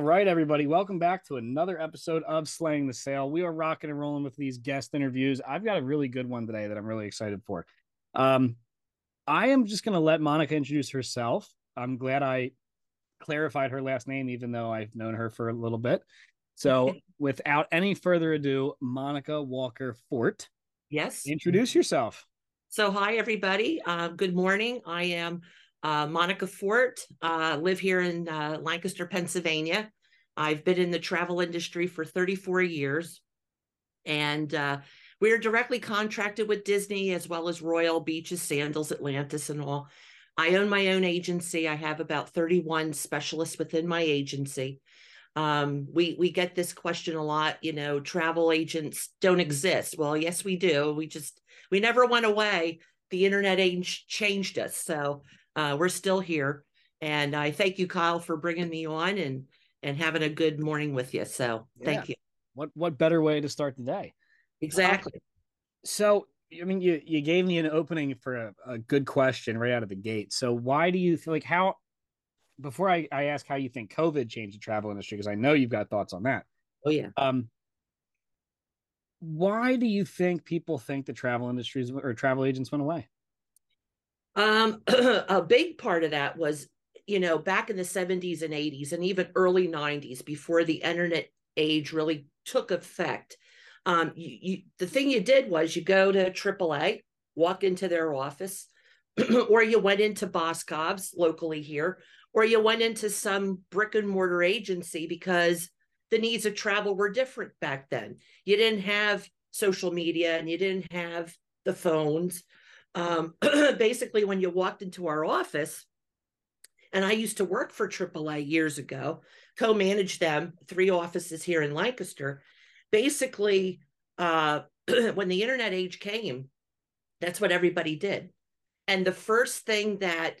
All right, everybody, welcome back to another episode of Slaying the Sale. We are rocking and rolling with these guest interviews. I've got a really good one today that I'm really excited for. Um, I am just going to let Monica introduce herself. I'm glad I clarified her last name, even though I've known her for a little bit. So, without any further ado, Monica Walker Forte, Yes. introduce yourself. So, hi, everybody. Uh, good morning. I am uh, Monica Forte, uh, live here in uh, Lancaster, Pennsylvania. I've been in the travel industry for 34 years. And uh, we are directly contracted with Disney as well as Royal Beaches, Sandals, Atlantis, and all. I own my own agency. I have about 31 specialists within my agency. Um, we we get this question a lot. You know, travel agents don't exist. Well, yes, we do. We just we never went away. The internet age changed us, so uh, we're still here. And I thank you, Kyle, for bringing me on and and having a good morning with you. So thank you. What what better way to start the day? Exactly. So, I mean, you you gave me an opening for a, a good question right out of the gate. So, why do you feel like how? Before I, I ask how you think COVID changed the travel industry, because I know you've got thoughts on that. Oh yeah. Um, why do you think people think the travel industries or travel agents went away? Um, a big part of that was, you know, back in the 70s and 80s and even early 90s, before the internet age really took effect. Um, you, you the thing you did was you go to AAA, walk into their office, or you went into Boscov's locally here, or you went into some brick and mortar agency because the needs of travel were different back then. You didn't have social media and you didn't have the phones um, basically when you walked into our office and i used to work for aaa years ago co-managed them three offices here in lancaster. Basically uh, when the internet age came that's what everybody did. And the first thing that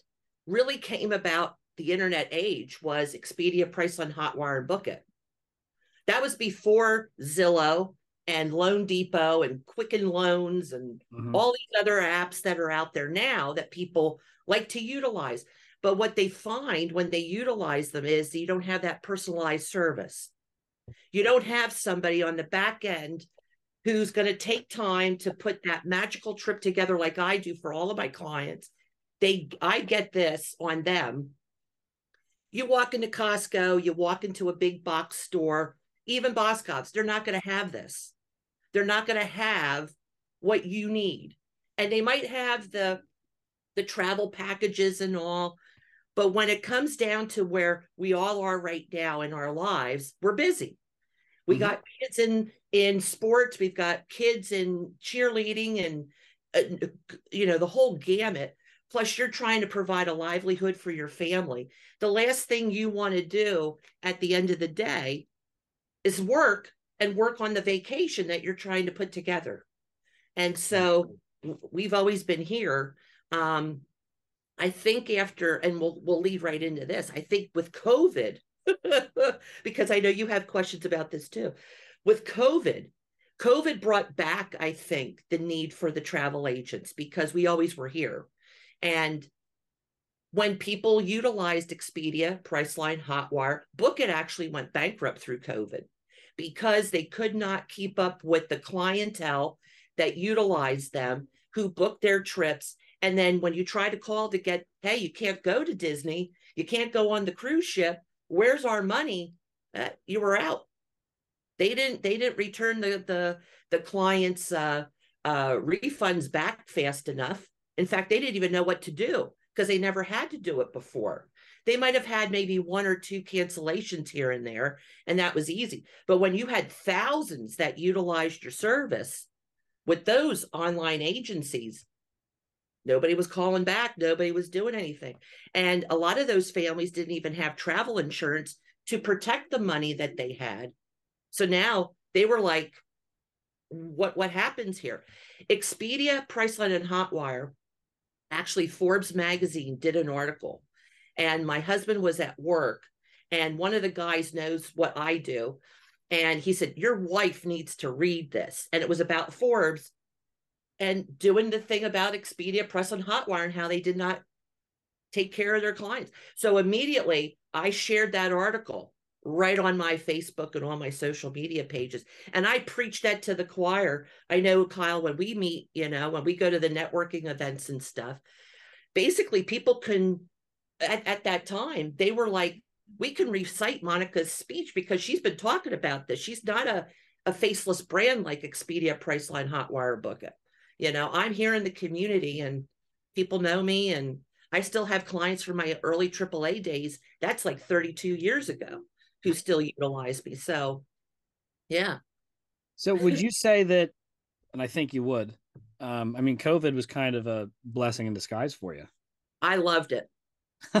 really came about the internet age was expedia priceline hotwire and book it. That was before zillow and Loan Depot and Quicken Loans and Mhm. all these other apps that are out there now that people like to utilize. But what they find when they utilize them is you don't have that personalized service. You don't have somebody on the back end who's going to take time to put that magical trip together like I do for all of my clients. They I get this on them. You walk into Costco, you walk into a big box store, even Boscov's, they're not going to have this. They're not going to have what you need. And they might have the the travel packages and all, but when it comes down to where we all are right now in our lives, we're busy. We Mhm. got kids in in sports, we've got kids in cheerleading and uh, you know the whole gamut. Plus, you're trying to provide a livelihood for your family. The last thing you want to do at the end of the day is work and work on the vacation that you're trying to put together. And so we've always been here. Um, I think after, and we'll we'll lead right into this. I think with COVID, because I know you have questions about this too. With COVID, COVID brought back, I think, the need for the travel agents because we always were here. And when people utilized Expedia, Priceline, Hotwire, Book It actually went bankrupt through COVID because they could not keep up with the clientele that utilized them, who booked their trips. And then when you try to call to get, hey, you can't go to Disney, you can't go on the cruise ship. Where's our money? Uh, you were out. They didn't. They didn't return the the the clients' uh, uh, refunds back fast enough. In fact, they didn't even know what to do because they never had to do it before. They might have had maybe one or two cancellations here and there, and that was easy. But when you had thousands that utilized your service with those online agencies, nobody was calling back, nobody was doing anything. And a lot of those families didn't even have travel insurance to protect the money that they had. So now they were like, what what happens here? Expedia, Priceline, and Hotwire, actually Forbes magazine did an article, and my husband was at work, and one of the guys knows what I do, and he said, Your wife needs to read this. And it was about Forbes and doing the thing about Expedia, Priceline Hotwire, and how they did not take care of their clients. So immediately I shared that article right on my Facebook and on my social media pages. And I preach that to the choir. I know, Kyle, when we meet, you know, when we go to the networking events and stuff, basically people can, at, at that time, they were like, we can recite Monica's speech because she's been talking about this. She's not a, a faceless brand like Expedia, Priceline, Hotwire, Book It. You know, I'm here in the community and people know me and I still have clients from my early AAA days. That's like 32 years ago who still utilize me. So, yeah. So, would you say that, and I think you would, um, I mean, COVID was kind of a blessing in disguise for you. I loved it.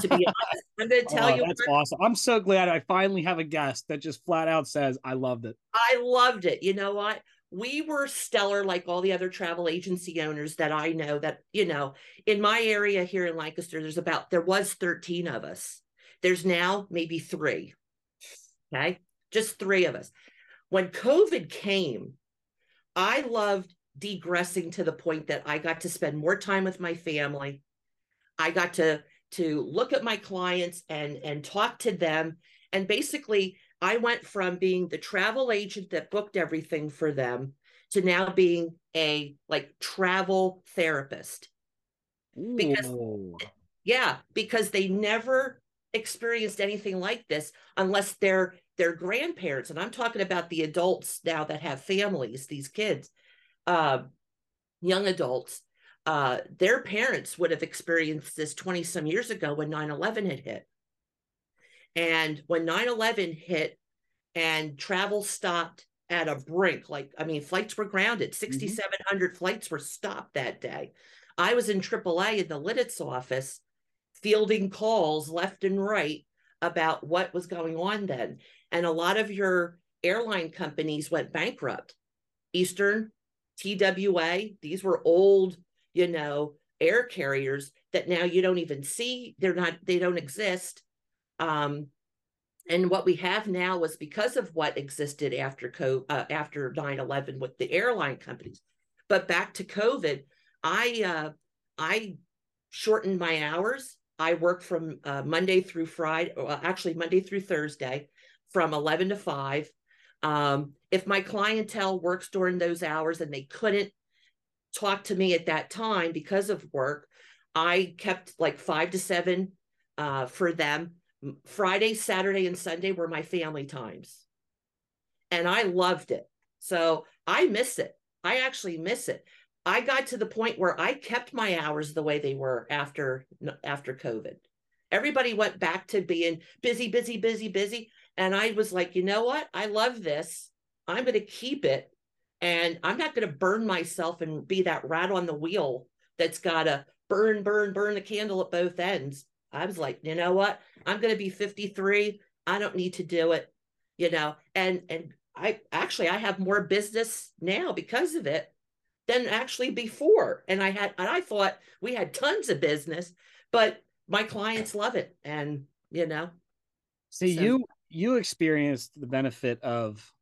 To be honest, I'm going to tell oh, you. That's what, awesome. I'm so glad I finally have a guest that just flat out says, I loved it. I loved it. You know what? we were stellar like all the other travel agency owners that I know that, you know, in my area here in Lancaster, there's about, there was 13 of us. There's now maybe three. Okay. Just three of us. When COVID came, I loved degressing to the point that I got to spend more time with my family. I got to to look at my clients and and talk to them. And basically I went from being the travel agent that booked everything for them to now being a like travel therapist. Because yeah, because they never experienced anything like this unless they're their grandparents. And I'm talking about the adults now that have families, these kids, uh, young adults, uh, their parents would have experienced this 20 some years ago when 9 11 had hit. And when 9 11 hit and travel stopped at a brink, like, I mean, flights were grounded, 6,700 mm-hmm. flights were stopped that day. I was in AAA in the Lititz office fielding calls left and right about what was going on then. And a lot of your airline companies went bankrupt. Eastern, TWA, these were old, you know, air carriers that now you don't even see. They're not, they don't exist. Um, and what we have now was because of what existed after co- uh, after 9-11 with the airline companies but back to covid i uh, i shortened my hours i work from uh, monday through friday well, actually monday through thursday from 11 to 5 um, if my clientele works during those hours and they couldn't talk to me at that time because of work i kept like five to seven uh, for them Friday, Saturday, and Sunday were my family times. And I loved it. So I miss it. I actually miss it. I got to the point where I kept my hours the way they were after after COVID. Everybody went back to being busy, busy, busy, busy. And I was like, you know what? I love this. I'm going to keep it. And I'm not going to burn myself and be that rat on the wheel that's got to burn, burn, burn the candle at both ends. I was like, you know what? I'm going to be 53. I don't need to do it, you know. And and I actually I have more business now because of it than actually before. And I had and I thought we had tons of business, but my clients love it and, you know. See, so. you you experienced the benefit of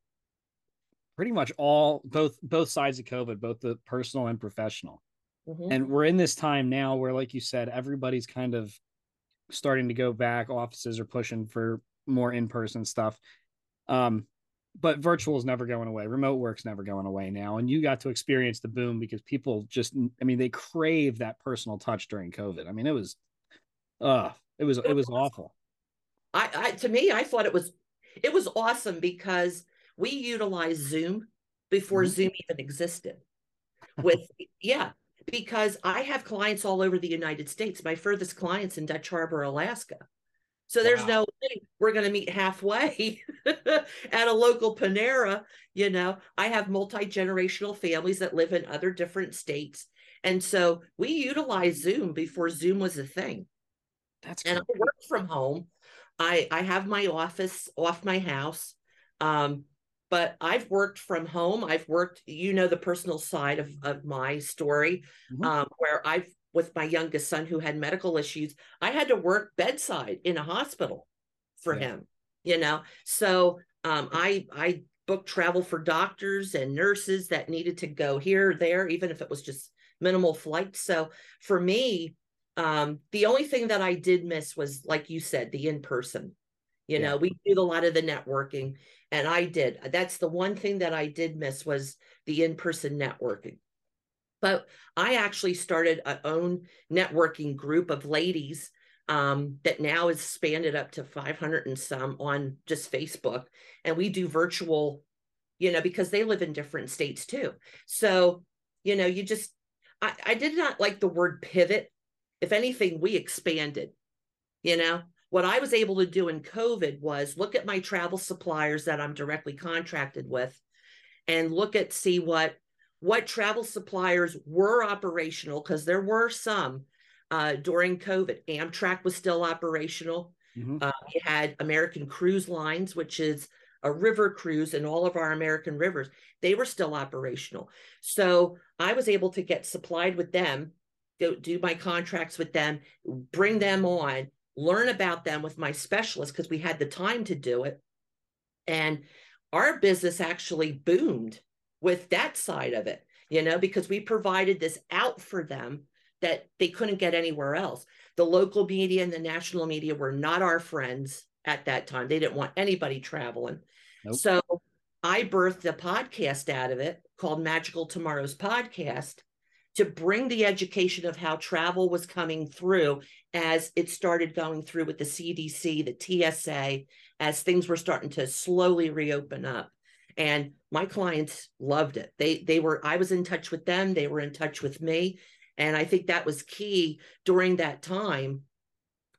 pretty much all both both sides of COVID, both the personal and professional. Mm-hmm. And we're in this time now where, like you said, everybody's kind of starting to go back. Offices are pushing for more in person stuff. Um, but virtual is never going away. Remote work's never going away now. And you got to experience the boom because people just, I mean, they crave that personal touch during COVID. I mean, it was, uh, it was, it was awful. I, I, to me, I thought it was, it was awesome because we utilized Zoom before mm-hmm. Zoom even existed. With, yeah, because I have clients all over the United States. My furthest clients in Dutch Harbor, Alaska. So there's wow. no way we're going to meet halfway at a local Panera. You know, I have multi generational families that live in other different states. And so we utilize Zoom before Zoom was a thing. That's and I work from home. I I have my office off my house. Um, but I've worked from home. I've worked, you know, the personal side of, of my story, mm-hmm. um, where I've with my youngest son who had medical issues, I had to work bedside in a hospital for yeah. him, you know. So um, I I booked travel for doctors and nurses that needed to go here, there, even if it was just minimal flights. So for me, um, the only thing that I did miss was, like you said, the in person. You yeah. know, we did a lot of the networking, and I did. That's the one thing that I did miss was the in person networking. But I actually started a own networking group of ladies um, that now is expanded up to 500 and some on just Facebook. And we do virtual, you know, because they live in different states too. So, you know, you just, I, I did not like the word pivot. If anything, we expanded, you know, what I was able to do in COVID was look at my travel suppliers that I'm directly contracted with and look at see what what travel suppliers were operational because there were some uh, during COVID. Amtrak was still operational. Mm-hmm. Uh, we had American Cruise Lines, which is a river cruise in all of our American rivers. They were still operational. So I was able to get supplied with them, go do my contracts with them, bring them on, learn about them with my specialist because we had the time to do it. And our business actually boomed with that side of it, you know, because we provided this out for them that they couldn't get anywhere else. The local media and the national media were not our friends at that time. They didn't want anybody traveling. Nope. So I birthed a podcast out of it called Magical Tomorrows Podcast to bring the education of how travel was coming through as it started going through with the CDC, the TSA, as things were starting to slowly reopen up. And my clients loved it. They they were i was in touch with them. They were in touch with me. And i think that was key during that time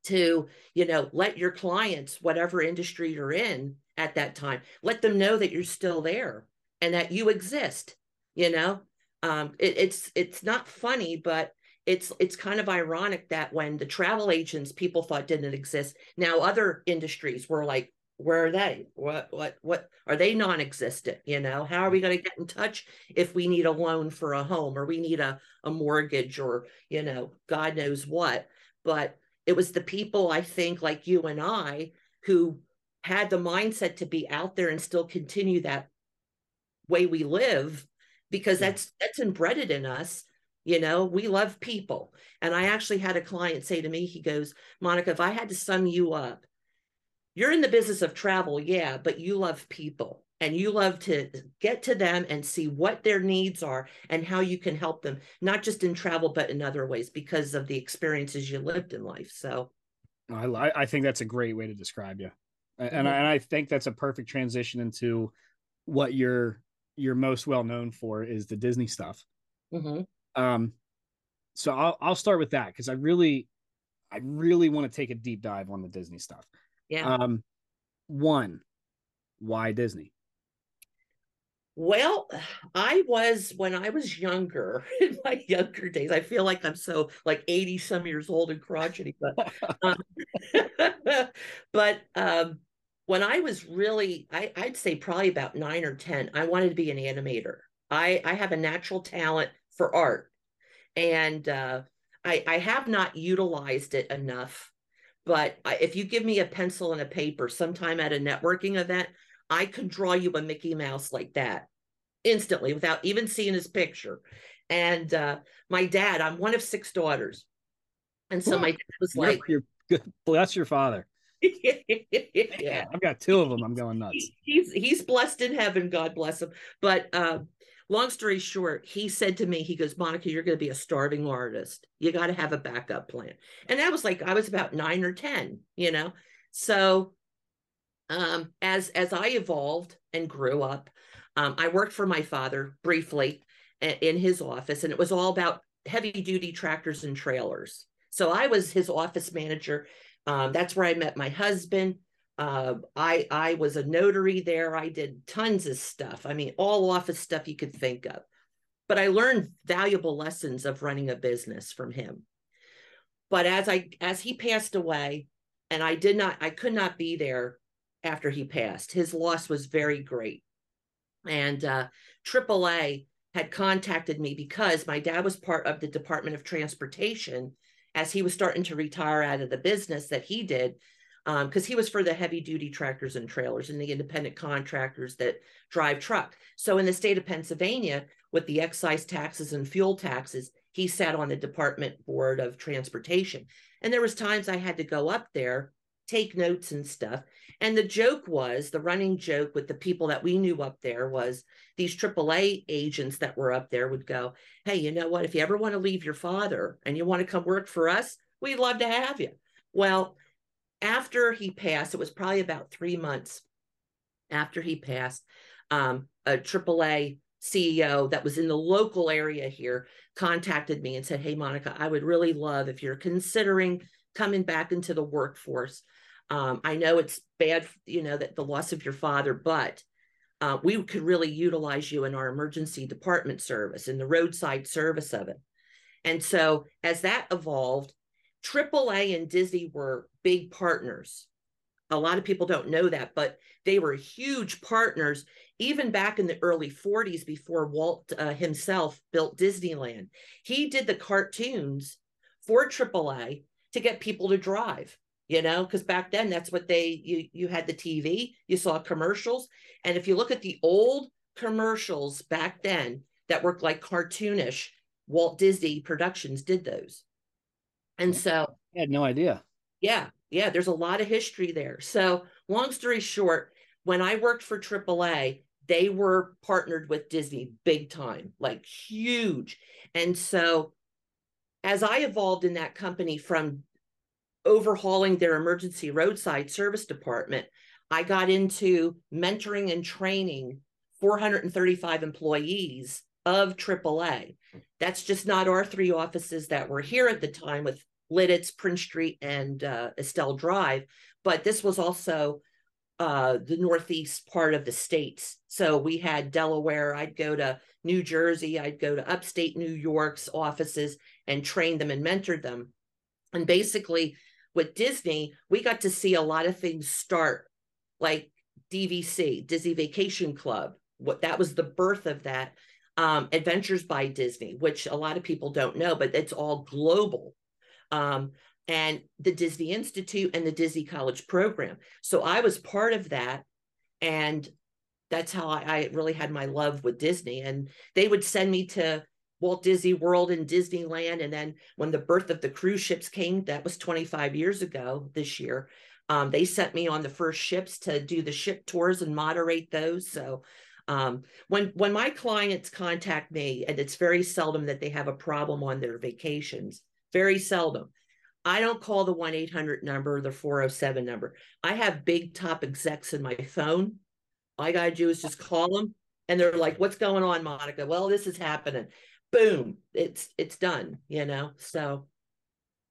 to you know let your clients whatever industry you're in at that time let them know that you're still there and that you exist you know um it, it's it's not funny but it's it's kind of ironic that when the travel agents people thought didn't exist now other industries were like where are they? What what what are they non-existent you know? How are we going to get in touch if we need a loan for a home or we need a, a mortgage or you know god knows what? But it was the people i think like you and i who had the mindset to be out there and still continue that way we live because that's that's embedded in us you know we love people and i actually had a client say to me he goes monica if i had to sum you up you're in the business of travel, yeah, but you love people and you love to get to them and see what their needs are and how you can help them, not just in travel, but in other ways because of the experiences you lived in life. So I, I think that's a great way to describe you. And, mm-hmm. I, and I think that's a perfect transition into what you're you're most well known for is the Disney stuff. Mm-hmm. Um, so I'll I'll start with that because I really I really want to take a deep dive on the Disney stuff. Yeah. Um, one, why Disney? Well, I was when I was younger, in my younger days. I feel like I'm so like 80 some years old and crotchety, but um, but um, when I was really, I, I'd say probably about nine or 10, I wanted to be an animator. I, I have a natural talent for art. And uh, I, I have not utilized it enough but if you give me a pencil and a paper sometime at a networking event, I can draw you a Mickey Mouse like that instantly without even seeing his picture. And uh, my dad, I'm one of six daughters. And so my dad was like, Bless your father. Yeah. I've got two of them. I'm going nuts. He's he's blessed in heaven. God bless him. But uh, long story short, he said to me, he goes, Monica, you're going to be a starving artist. You got to have a backup plan. And that was like, I was about nine or 10, you know? So um, as, as I evolved and grew up, um, I worked for my father briefly in his office, and it was all about heavy duty tractors and trailers. So I was his office manager. Um, that's where I met my husband. Uh, I I was a notary there. I did tons of stuff. I mean, all office stuff you could think of. But I learned valuable lessons of running a business from him. But as I as he passed away, and I did not, I could not be there after he passed. His loss was very great. And uh, AAA had contacted me because my dad was part of the Department of Transportation as he was starting to retire out of the business that he did because um, he was for the heavy duty tractors and trailers and the independent contractors that drive truck. So in the state of Pennsylvania, with the excise taxes and fuel taxes, he sat on the Department Board of Transportation. And there was times I had to go up there, take notes and stuff. And the joke was, the running joke with the people that we knew up there was these AAA agents that were up there would go, Hey, you know what? If you ever want to leave your father and you want to come work for us, we'd love to have you. Well, after he passed, it was probably about three months after he passed, um, a AAA CEO that was in the local area here contacted me and said, Hey, Monica, I would really love if you're considering coming back into the workforce. Um, I know it's bad, you know, that the loss of your father, but uh, we could really utilize you in our emergency department service and the roadside service of it. And so as that evolved, AAA and Disney were big partners. A lot of people don't know that, but they were huge partners even back in the early 40s before Walt uh, himself built Disneyland. He did the cartoons for AAA to get people to drive, you know, because back then that's what they you you had the TV, you saw commercials, and if you look at the old commercials back then that worked like cartoonish, Walt Disney Productions did those. And so I had no idea. Yeah, yeah, there's a lot of history there. So, long story short, when I worked for AAA, they were partnered with Disney big time, like huge. And so, as I evolved in that company from overhauling their emergency roadside service department, I got into mentoring and training 435 employees of AAA. That's just not our three offices that were here at the time with Lititz, Prince Street, and uh, Estelle Drive, but this was also uh, the northeast part of the states. So we had Delaware. I'd go to New Jersey. I'd go to upstate New York's offices and train them and mentored them. And basically, with Disney, we got to see a lot of things start, like DVC, Disney Vacation Club. What that was the birth of that. Um, Adventures by Disney, which a lot of people don't know, but it's all global um, and the Disney Institute and the Disney College program. So I was part of that. And that's how I, I really had my love with Disney. And they would send me to Walt Disney World and Disneyland. And then when the birth of the cruise ships came, that was 25 years ago this year. Um, they sent me on the first ships to do the ship tours and moderate those. So um, when when my clients contact me, and it's very seldom that they have a problem on their vacations, very seldom. I don't call the 1 800 number, the 407 number. I have big top execs in my phone. All I got to do is just call them and they're like, what's going on, Monica? Well, this is happening. Boom, it's it's done, you know. So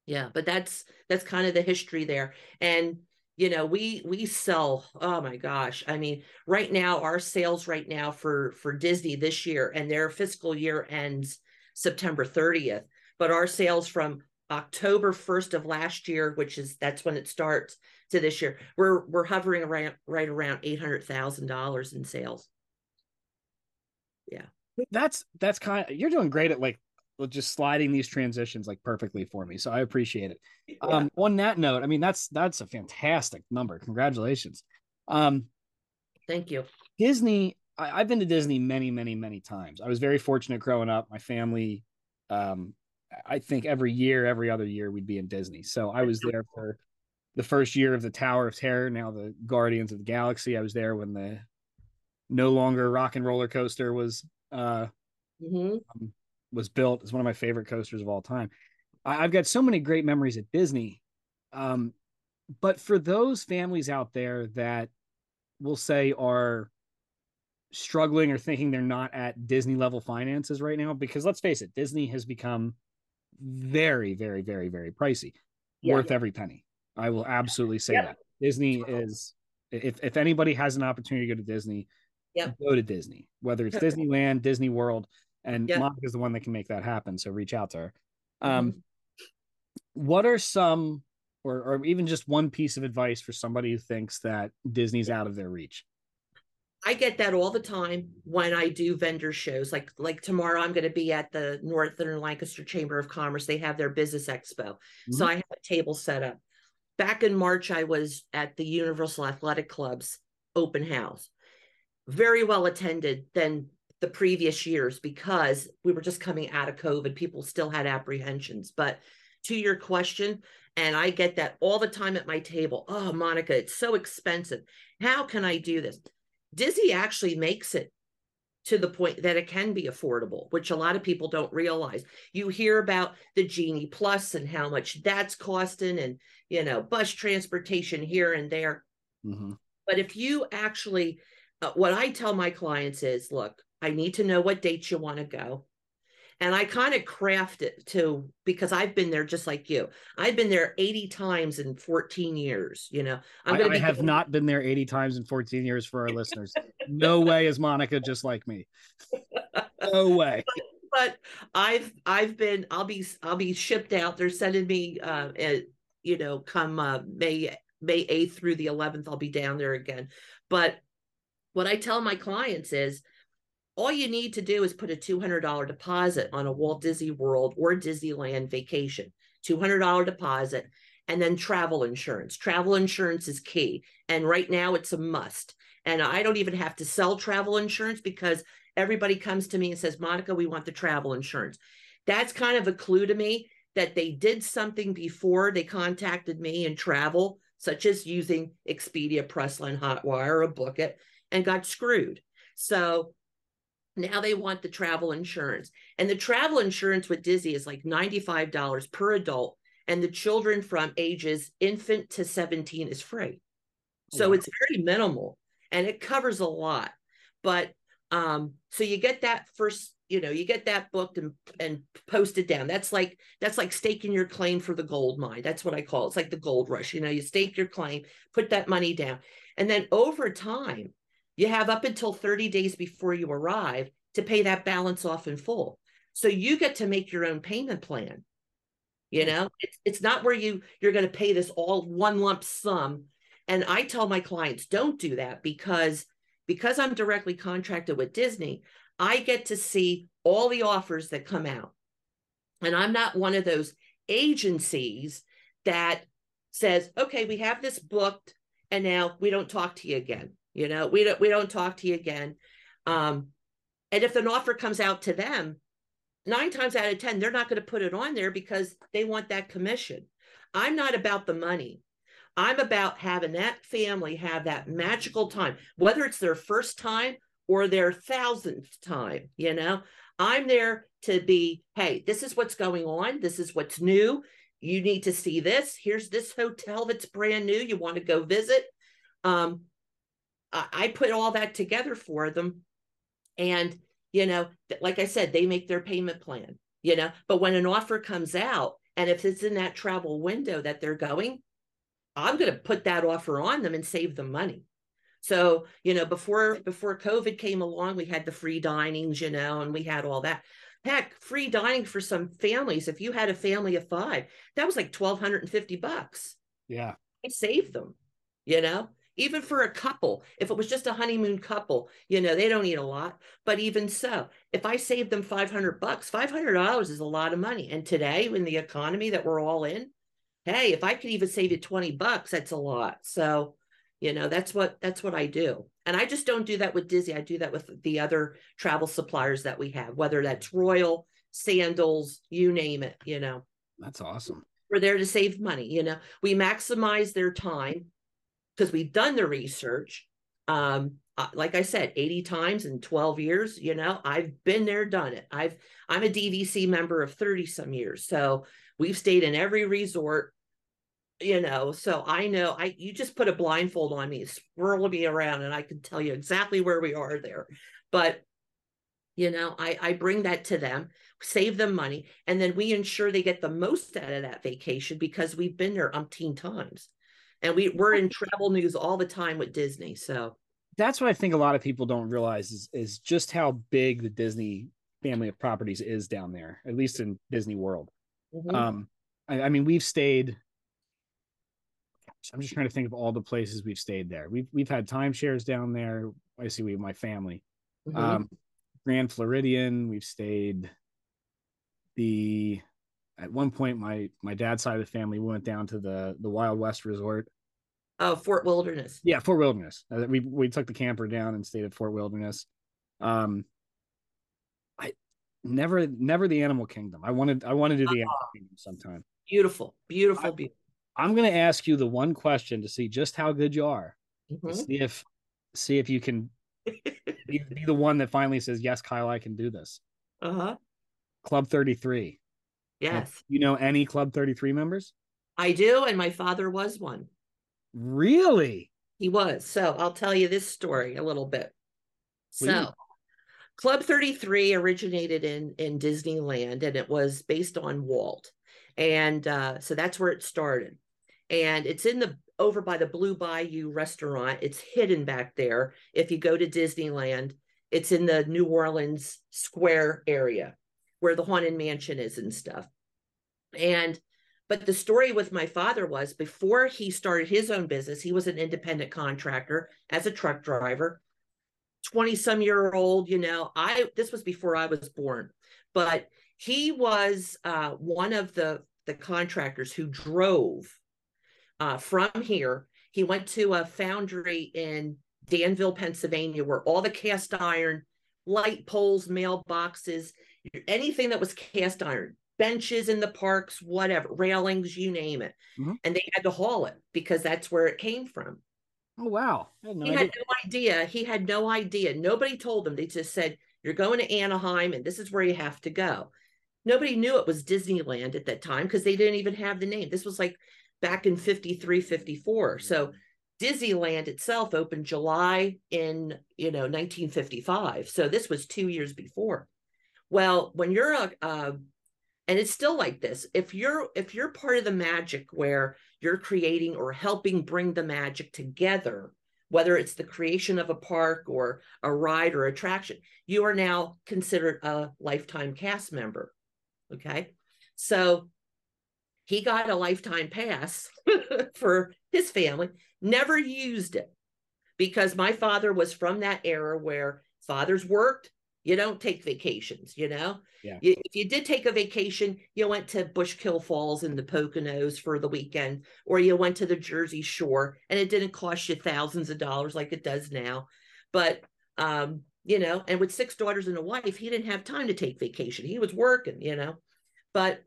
yeah, but that's that's kind of the history there. And you know, we we sell, oh my gosh. I mean, right now, our sales right now for for Disney this year and their fiscal year ends September 30th but our sales from October 1st of last year, which is that's when it starts to this year, we're we're hovering around right around eight hundred thousand dollars in sales. Yeah. That's that's kind of you're doing great at like just sliding these transitions like perfectly for me. So I appreciate it. Yeah. Um on that note, I mean that's that's a fantastic number. Congratulations. Um thank you. Disney, I, I've been to Disney many, many, many times. I was very fortunate growing up. My family um I think every year, every other year, we'd be in Disney. So I was there for the first year of the Tower of Terror, now the Guardians of the Galaxy. I was there when the no longer rock and roller coaster was uh mm-hmm. um, was built. It's one of my favorite coasters of all time. I, I've got so many great memories at Disney. Um, but for those families out there that will say are struggling or thinking they're not at Disney level finances right now, because let's face it, Disney has become very, very, very, very pricey. Yeah. Worth every penny. I will absolutely say that. Disney is if if anybody has an opportunity to go to Disney, yep. go to Disney. Whether it's Disneyland, Disney World, and yep. Monica is the one that can make that happen. So reach out to her. Um, mm-hmm. what are some or or even just one piece of advice for somebody who thinks that Disney's out of their reach? I get that all the time when I do vendor shows. Like like tomorrow, I'm going to be at the Northern Lancaster Chamber of Commerce. They have their business expo, mm-hmm. so I have a table set up. Back in March, I was at the Universal Athletic Club's open house, very well attended than the previous years because we were just coming out of COVID. People still had apprehensions, but to your question, and I get that all the time at my table. Oh, Monica, it's so expensive. How can I do this? Disney actually makes it to the point that it can be affordable, which a lot of people don't realize. You hear about the Genie Plus and how much that's costing, and you know, bus transportation here and there. Mm-hmm. But if you actually, what I tell my clients is, look, I need to know what dates you want to go and I kind of craft it to because I've been there just like you. I've been there 80 times in 14 years. You know, I'm gonna I, I have going- not been there 80 times in 14 years for our listeners. No way is Monica just like me. No way. But, but I've I've been I'll be I'll be shipped out. They're sending me uh you know come uh, May May 8th through the 11th. I'll be down there again. But what I tell my clients is all you need to do is put a $200 deposit on a Walt Disney World or Disneyland vacation, $200 deposit, and then travel insurance. Travel insurance is key. And right now it's a must. And I don't even have to sell travel insurance because everybody comes to me and says, Monica, we want the travel insurance. That's kind of a clue to me that they did something before they contacted me in travel, such as using Expedia, Priceline, Hotwire, or Bookit, and got screwed. So now they want the travel insurance. And the travel insurance with Disney is like $95 per adult. And the children from ages infant to 17 is free. So it's very minimal and it covers a lot. But um, so you get that first, you know, you get that booked and and posted down. That's like that's like staking your claim for the gold mine. That's what I call it. It's like the gold rush. You know, you stake your claim, put that money down. And then over time, you have up until 30 days before you arrive to pay that balance off in full. So you get to make your own payment plan. You know, it's, it's not where you you're going to pay this all one lump sum. And I tell my clients, don't do that because because I'm directly contracted with Disney, I get to see all the offers that come out. And I'm not one of those agencies that says, okay, we have this booked and now we don't talk to you again you know we don't we don't talk to you again. Um and if an offer comes out to them nine times out of ten they're not going to put it on there because they want that commission. I'm not about the money. I'm about having that family have that magical time whether it's their first time or their thousandth time you know? I'm there to be hey this is what's going on. This is what's new. You need to see this. Here's this hotel that's brand new. You want to go visit? Um, I put all that together for them. And, you know, like I said, they make their payment plan, you know, but when an offer comes out, and if it's in that travel window that they're going, I'm going to put that offer on them and save them money. So, you know, before before COVID came along, we had the free dinings, you know, and we had all that. Heck, free dining for some families. If you had a family of five, that was like twelve hundred and fifty bucks. Yeah, I saved them. You know, even for a couple if it was just a honeymoon couple you know they don't eat a lot but even so if i save them 500 bucks 500 dollars is a lot of money. And today in the economy that we're all in hey if i could even save you 20 bucks that's a lot. So you know that's what that's what i do. And i just don't do that with disney. I do that with the other travel suppliers that we have whether that's royal sandals you name it you know. That's awesome. We're there to save money you know. We maximize their time because we've done the research. Um, uh, like I said, 80 times in 12 years, you know, I've been there, done it. I've I'm a DVC member of 30 some years. So we've stayed in every resort, you know, so I know I you just put a blindfold on me, swirl me around, and I can tell you exactly where we are there. But you know, I, I bring that to them, save them money, and then we ensure they get the most out of that vacation because we've been there umpteen times and we we're in travel news all the time with Disney. So that's what I think a lot of people don't realize is is just how big the Disney family of properties is down there, at least in Disney World. Mm-hmm. Um, I, I, mean, we've stayed I'm just trying to think of all the places we've stayed there. We've we've had timeshares down there. I see we my family. Mhm. Um, Grand Floridian. We've stayed. The at one point, my my dad's side of the family went down to the the Wild West Resort. oh, Fort Wilderness. Yeah, Fort Wilderness. Uh, We we took the camper down and stayed at Fort Wilderness. Um, I never never the Animal Kingdom. I wanted I want to do the Animal Kingdom sometime. Beautiful, beautiful, I- beautiful. I'm going to ask you the one question to see just how good you are. Mhm. See if see if you can be, be the one that finally says yes, Kyle, I can do this. Uh-huh. Club 33. Yes, You know any Club 33 members? I do, and my father was one. Really? He was. So I'll tell you this story a little bit. Please. So Club 33 originated in in Disneyland and it was based on Walt. And uh, so that's where it started. And it's in the over by the Blue Bayou restaurant. It's hidden back there. If you go to Disneyland, it's in the New Orleans Square area where the Haunted Mansion is and stuff. And but the story with my father was before he started his own business, he was an independent contractor as a truck driver. 20 some year old, you know, I this was before I was born, but he was uh, one of the the contractors who drove uh, from here. He went to a foundry in Danville, Pennsylvania, where all the cast iron light poles, mailboxes, anything that was cast iron, benches in the parks, whatever, railings, you name it. Mhm. And they had to haul it because that's where it came from. Oh wow. Had no He idea. had no idea. He had no idea. Nobody told him. They just said, You're going to Anaheim and this is where you have to go. Nobody knew it was Disneyland at that time because they didn't even have the name. This was like back in 53, 54. So Disneyland itself opened July in, you know, 1955. So this was two years before. Well, when you're a, uh, and it's still like this if you're if you're part of the magic where you're creating or helping bring the magic together whether it's the creation of a park or a ride or attraction you are now considered a lifetime cast member okay? So he got a lifetime pass for his family never used it because my father was from that era where fathers worked you don't take vacations you know? Yeah. You- if you did take a vacation you went to bushkill falls in the poconos for the weekend or you went to the jersey shore and it didn't cost you thousands of dollars like it does now. But um you know and with six daughters and a wife he didn't have time to take vacation. He was working you know? But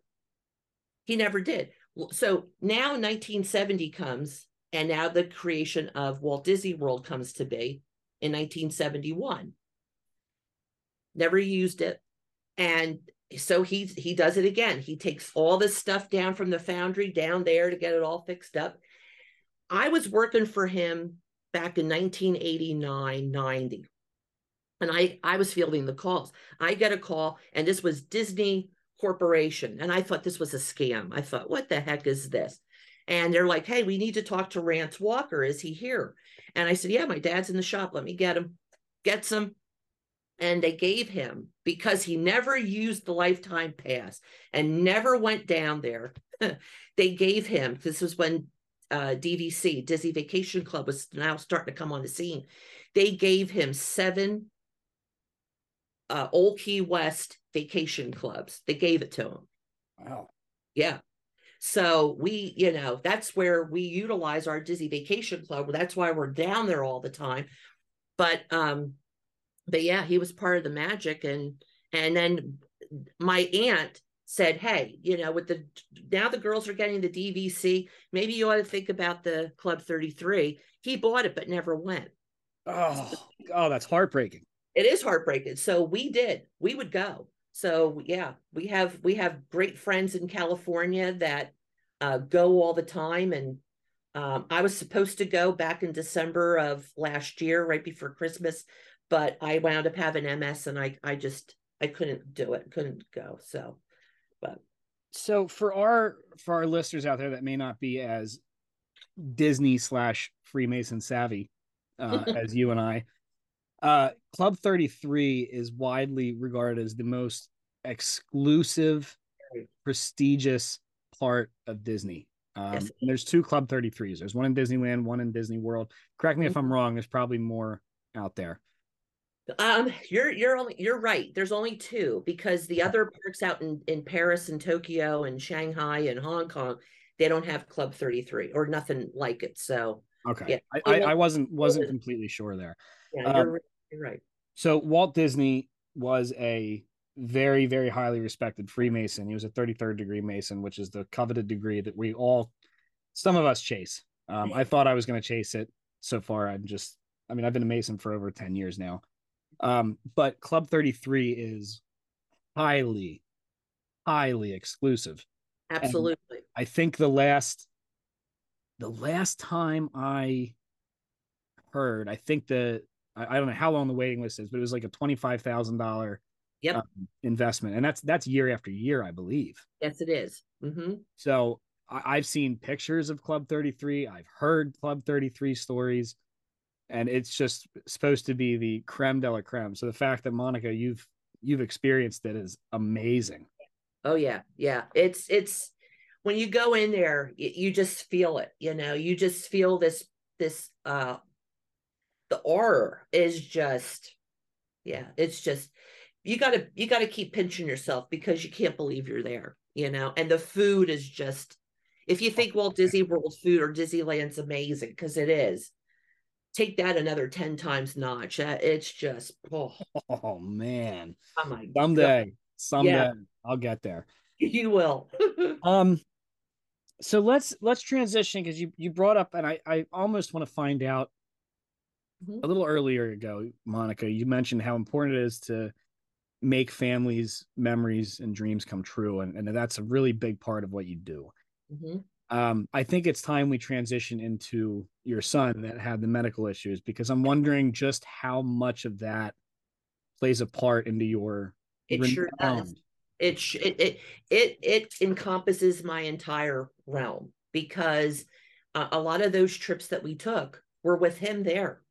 he never did. So now 1970 comes and now the creation of walt disney world comes to be in 1971 never used it. And so he he does it again. He takes all this stuff down from the foundry down there to get it all fixed up. I was working for him back in 1989 90 and i i was fielding the calls. I get a call and this was disney corporation. And i thought this was a scam. I thought what the heck is this? And they're like hey we need to talk to rance walker. Is he here? And i said yeah my dad's in the shop. Let me get him gets him and they gave him because he never used the lifetime pass and never went down there they gave him this was when uh, dvc disney vacation club was now starting to come on the scene they gave him seven uh, old key west vacation clubs they gave it to him Wow. yeah. So we, you know, that's where we utilize our Disney Vacation Club. That's why we're down there all the time. But um, but yeah, he was part of the magic and and then my aunt said, Hey, you know, with the now the girls are getting the DVC, maybe you ought to think about the Club 33. He bought it but never went. Oh, oh, that's heartbreaking. It is heartbreaking. So we did. We would go. So yeah, we have we have great friends in California that uh, go all the time, and um, I was supposed to go back in December of last year, right before Christmas, but I wound up having MS, and I I just I couldn't do it, couldn't go. So, but So for our for our listeners out there that may not be as Disney slash Freemason savvy uh, as you and I, uh, Club Thirty Three is widely regarded as the most exclusive, prestigious part of Disney. Um, Yes. and there's two Club 33s. There's one in Disneyland, one in Disney World. Correct me if I'm wrong. There's probably more out there. Um, you're you're only you're right. There's only two because the other parks out in in Paris and Tokyo and Shanghai and Hong Kong, they don't have Club 33 or nothing like it. So Okay. Yeah. I, I, I wasn't wasn't completely sure there. yeah, Um, you're, you're right. So Walt Disney was a very, very highly respected Freemason. He was a 33rd degree Mason, which is the coveted degree that we all, some of us chase. Um, I thought I was going to chase it. So far, I'm just, I mean, I've been a Mason for over 10 years now. Um, but Club 33 is highly, highly exclusive. Absolutely. I think the last, the last time I heard, I think the, I, I don't know how long the waiting list is, but it was like a twenty-five thousand dollar Yep. um, investment, and that's that's year after year, I believe. Yes, it is. Mm-hmm. So I, I've seen pictures of Club Thirty Three. I've heard Club Thirty Three stories, and it's just supposed to be the creme de la creme. So the fact that Monica, you've you've experienced it is amazing. Oh yeah, yeah. It's it's when you go in there, you just feel it. You know, you just feel this this uh the aura is just yeah. It's just you got to you got to keep pinching yourself because you can't believe you're there. You know, and the food is just if you think Walt Disney World food or Disneyland's amazing because it is. Take that another ten times notch. It's just oh, Oh man, oh my God. someday, someday I'll get there. you will. Um, so let's let's transition because you you brought up, and I I almost want to find out Mhm. a little earlier ago, Monica. You mentioned how important it is to make families memories and dreams come true and, and that's a really big part of what you do Mhm. Um, i think it's time we transition into your son that had the medical issues because i'm wondering just how much of that plays a part into your It sure does. it sh- it it it, it encompasses my entire realm because uh, a lot of those trips that we took were with him there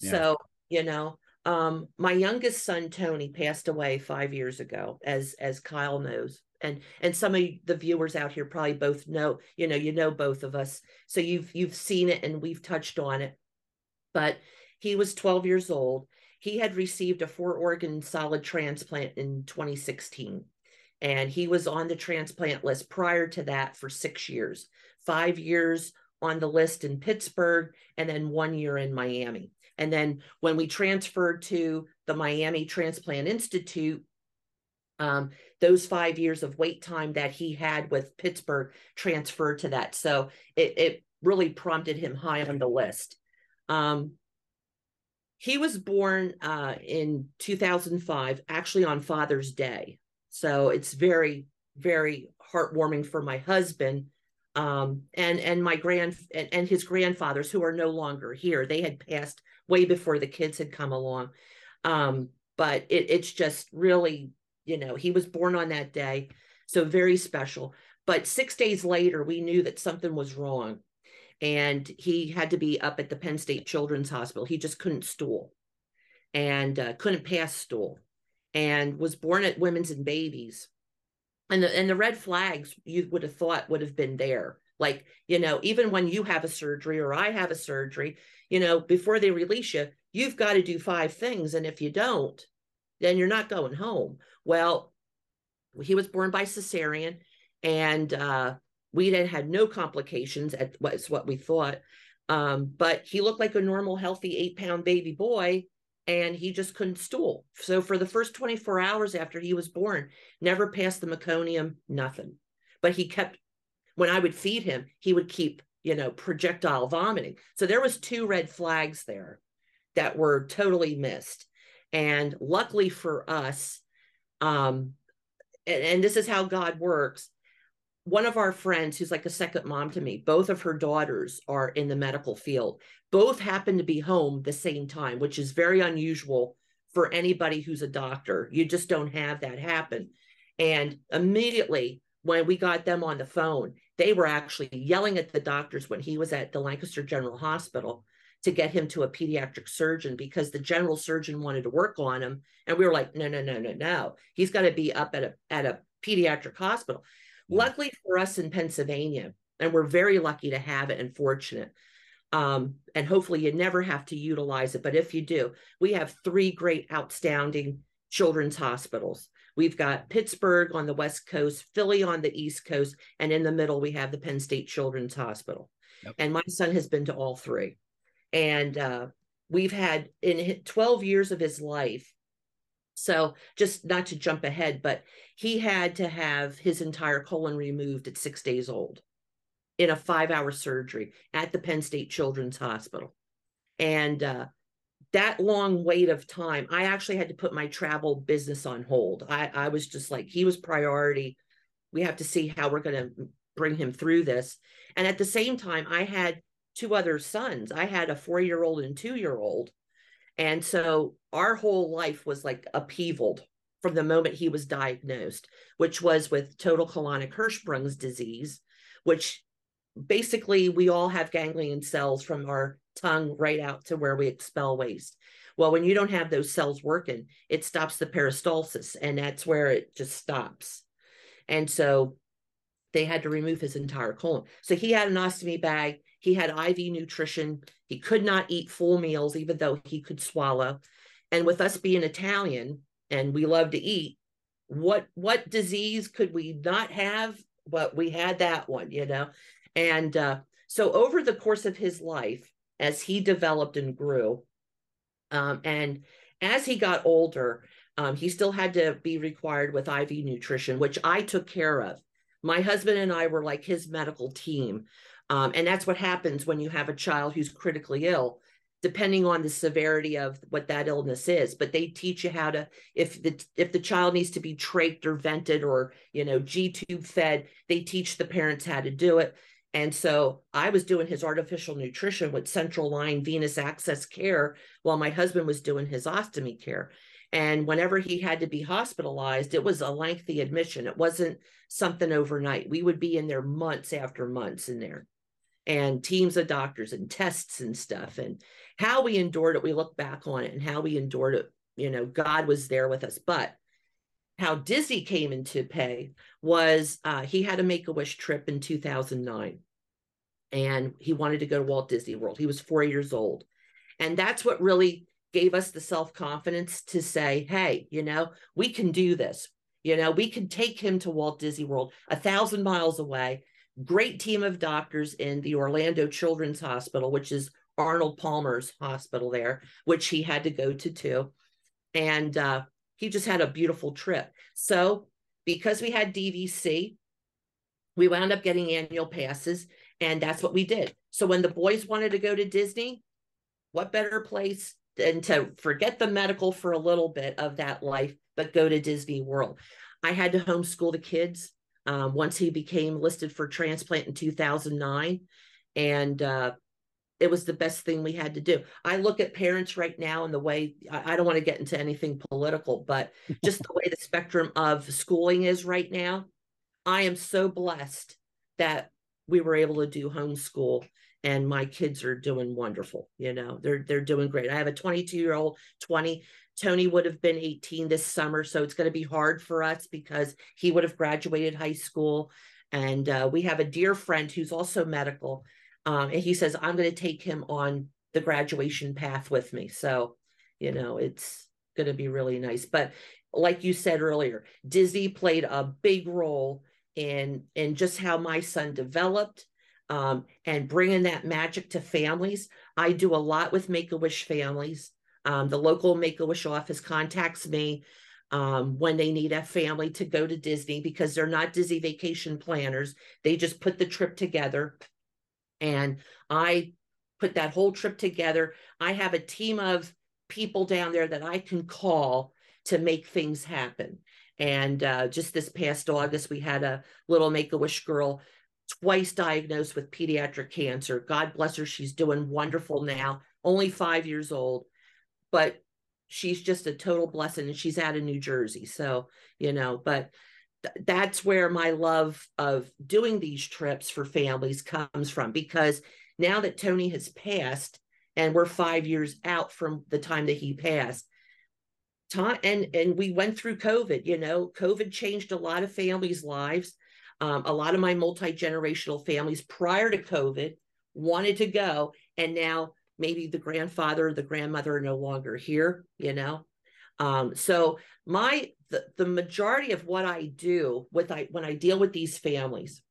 Yeah. so you know um my youngest son tony passed away five years ago as as kyle knows and and some of the viewers out here probably both know you know you know both of us. So you've you've seen it and we've touched on it. But he was 12 years old. He had received a four organ solid transplant in 2016 and he was on the transplant list prior to that for six years five years on the list in pittsburgh and then one year in miami. And then when we transferred to the miami transplant institute um, those five years of wait time that he had with pittsburgh transferred to that. So it, it really prompted him high on the list. Um, he was born uh, in 2005 actually on father's day. So it's very very heartwarming for my husband um, and and my grand and, and his grandfathers who are no longer here. They had passed way before the kids had come along. Um, but it, it's just really you know he was born on that day. So very special. But six days later we knew that something was wrong. And he had to be up at the penn state children's hospital. He just couldn't stool and uh, couldn't pass stool and was born at women's and babies. And the, and the red flags you would have thought would have been there. Like you know even when you have a surgery or i have a surgery you know before they release you you've got to do five things. And if you don't then you're not going home well he was born by cesarean and uh we then had no complications at what's what we thought um but he looked like a normal healthy eight pound baby boy and he just couldn't stool. So for the first 24 hours after he was born, never passed the meconium, nothing. But he kept when I would feed him, he would keep, you know, projectile vomiting. So there was two red flags there that were totally missed. And luckily for us, um, and, and this is how God works. One of our friends, who's like a second mom to me, both of her daughters are in the medical field both happen to be home the same time, which is very unusual for anybody who's a doctor. You just don't have that happen. And immediately when we got them on the phone, they were actually yelling at the doctors when he was at the Lancaster General Hospital to get him to a pediatric surgeon because the general surgeon wanted to work on him. And we were like, no, no, no, no, no. He's got to be up at a at a pediatric hospital. Yeah. Luckily for us in Pennsylvania, And we're very lucky to have it and fortunate. Um, and hopefully you never have to utilize it. But if you do, we have three great, outstanding children's hospitals. We've got Pittsburgh on the West Coast, Philly on the East Coast, and in the middle, we have the Penn State Children's Hospital. Yep. And my son has been to all three. And uh, we've had in 12 years of his life, so just not to jump ahead, but he had to have his entire colon removed at six days old in a five hour surgery at the Penn State Children's Hospital. And uh, that long wait of time, I actually had to put my travel business on hold. I, I was just like, he was priority. We have to see how we're going to bring him through this. And at the same time, I had two other sons. I had a four year old and two year old. And so our whole life was like upheavaled from the moment he was diagnosed, which was with total colonic Hirschsprung's disease, which basically we all have ganglion cells from our tongue right out to where we expel waste. Well, when you don't have those cells working, it stops the peristalsis, and that's where it just stops. And so they had to remove his entire colon. So he had an ostomy bag. He had IV nutrition. He could not eat full meals, even though he could swallow. And with us being Italian and we love to eat, what what disease could we not have? But we had that one, you know. And uh, so over the course of his life, as he developed and grew, um, and as he got older, um, he still had to be required with IV nutrition, which I took care of. My husband and I were like his medical team. Um, and that's what happens when you have a child who's critically ill depending on the severity of what that illness is but they teach you how to if the if the child needs to be trached or vented or you know g tube fed they teach the parents how to do it and so I was doing his artificial nutrition with central line venous access care while my husband was doing his ostomy care. And whenever he had to be hospitalized, it was a lengthy admission. It wasn't something overnight. We would be in there months after months in there and teams of doctors and tests and stuff. And how we endured it, we look back on it and how we endured it. You know, God was there with us. But how Disney came into pay was uh, he had a Make a Wish trip in 2009 and he wanted to go to Walt Disney World. He was four years old. And that's what really gave us the self confidence to say, hey, you know, we can do this. You know, we can take him to Walt Disney World a thousand miles away. Great team of doctors in the Orlando Children's Hospital, which is Arnold Palmer's hospital there, which he had to go to too. And uh, he just had a beautiful trip. So, because we had DVC, we wound up getting annual passes, and that's what we did. So, when the boys wanted to go to Disney, what better place than to forget the medical for a little bit of that life, but go to Disney World? I had to homeschool the kids um, once he became listed for transplant in 2009. And uh, it was the best thing we had to do. I look at parents right now and the way I, I don't want to get into anything political, but just the way the spectrum of schooling is right now. I am so blessed that we were able to do homeschool and my kids are doing wonderful. You know, they're they're doing great. I have a 22 year old, 20. Tony would have been 18 this summer, so it's going to be hard for us because he would have graduated high school. And uh, we have a dear friend who's also medical um, and he says, I'm going to take him on the graduation path with me. So, you know, it's going to be really nice. But like you said earlier, Disney played a big role in in just how my son developed um, and bringing that magic to families. I do a lot with Make a Wish families. Um, the local Make a Wish office contacts me um, when they need a family to go to Disney because they're not Disney vacation planners. They just put the trip together and I put that whole trip together. I have a team of people down there that I can call to make things happen. And uh, just this past August, we had a little Make a Wish girl twice diagnosed with pediatric cancer. God bless her. She's doing wonderful now, only five years old, but she's just a total blessing. And she's out of New Jersey. So, you know, but that's where my love of doing these trips for families comes from because now that Tony has passed and we're 5 years out from the time that he passed and and we went through covid you know covid changed a lot of families lives Um, a lot of my multi generational families prior to COVID wanted to go, and now maybe the grandfather the grandmother are no longer here, you know. Um, so my the, the majority of what I do with I when I deal with these families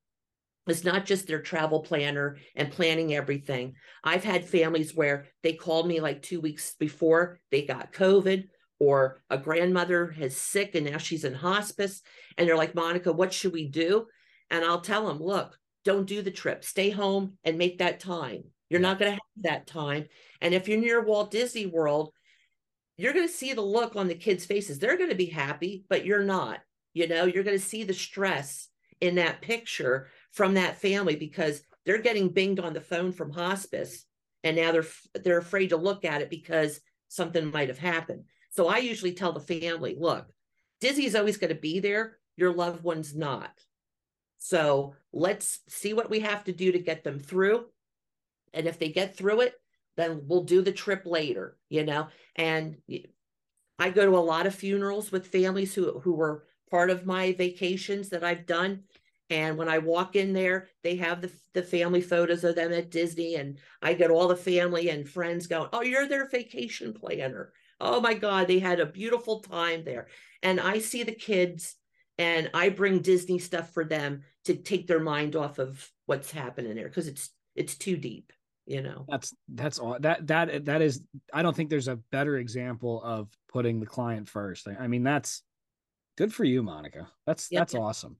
is not just their travel planner and planning everything. I've had families where they called me like two weeks before they got COVID, or a grandmother is sick and now she's in hospice, and they're like, Monica, what should we do? And I'll tell them, look, don't do the trip, stay home and make that time. You're not going to have that time. And if you're near Walt Disney World, you're going to see the look on the kids' faces. They're going to be happy, but you're not. You know, you're going to see the stress in that picture from that family because they're getting binged on the phone from hospice and now they're they're afraid to look at it because something might have happened. So I usually tell the family, look, Disney's always going to be there, your loved one's not. So let's see what we have to do to get them through. And if they get through it, then we'll do the trip later, you know. And I go to a lot of funerals with families who who were part of my vacations that I've done. And when I walk in there, they have the, the family photos of them at Disney. And I get all the family and friends going, Oh, you're their vacation planner. Oh my God, they had a beautiful time there. And I see the kids and I bring Disney stuff for them to take their mind off of what's happening there because it's it's too deep you know? That's that's all that that that is i don't think there's a better example of putting the client first. I mean that's good for you monica. That's yep, that's awesome.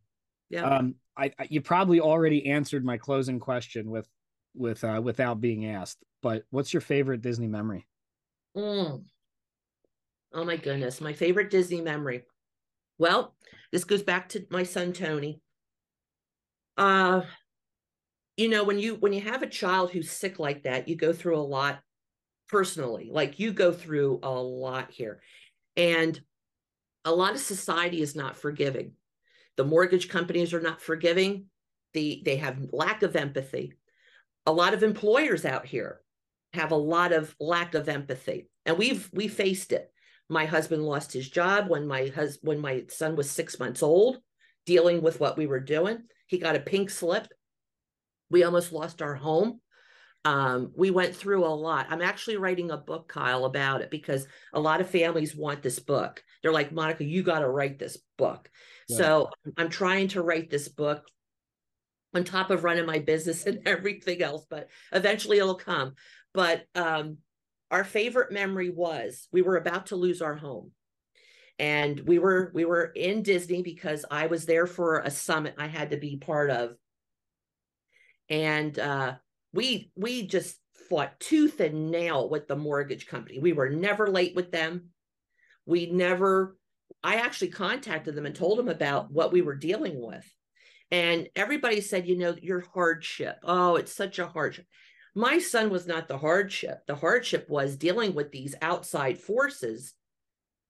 Yeah. Um I, I, you probably already answered my closing question with with uh without being asked but what's your favorite disney memory? Mm. oh my goodness my favorite disney memory. Well this goes back to my son tony. Uh you know when you when you have a child who's sick like that you go through a lot personally like you go through a lot here. And a lot of society is not forgiving. The mortgage companies are not forgiving. The they have lack of empathy. A lot of employers out here have a lot of lack of empathy and we've we faced it. My husband lost his job when my when my son was 6 months old dealing with what we were doing. He got a pink slip we almost lost our home. Um, we went through a lot. I'm actually writing a book, Kyle, about it because a lot of families want this book. They're like, Monica, you got to write this book. Yeah. So I'm trying to write this book on top of running my business and everything else, but eventually it'll come. But um, our favorite memory was we were about to lose our home and we were we were in disney because i was there for a summit i had to be part of and uh, we we just fought tooth and nail with the mortgage company. We were never late with them. We never. I actually contacted them and told them about what we were dealing with, and everybody said, you know, your hardship. Oh, it's such a hardship. My son was not the hardship. The hardship was dealing with these outside forces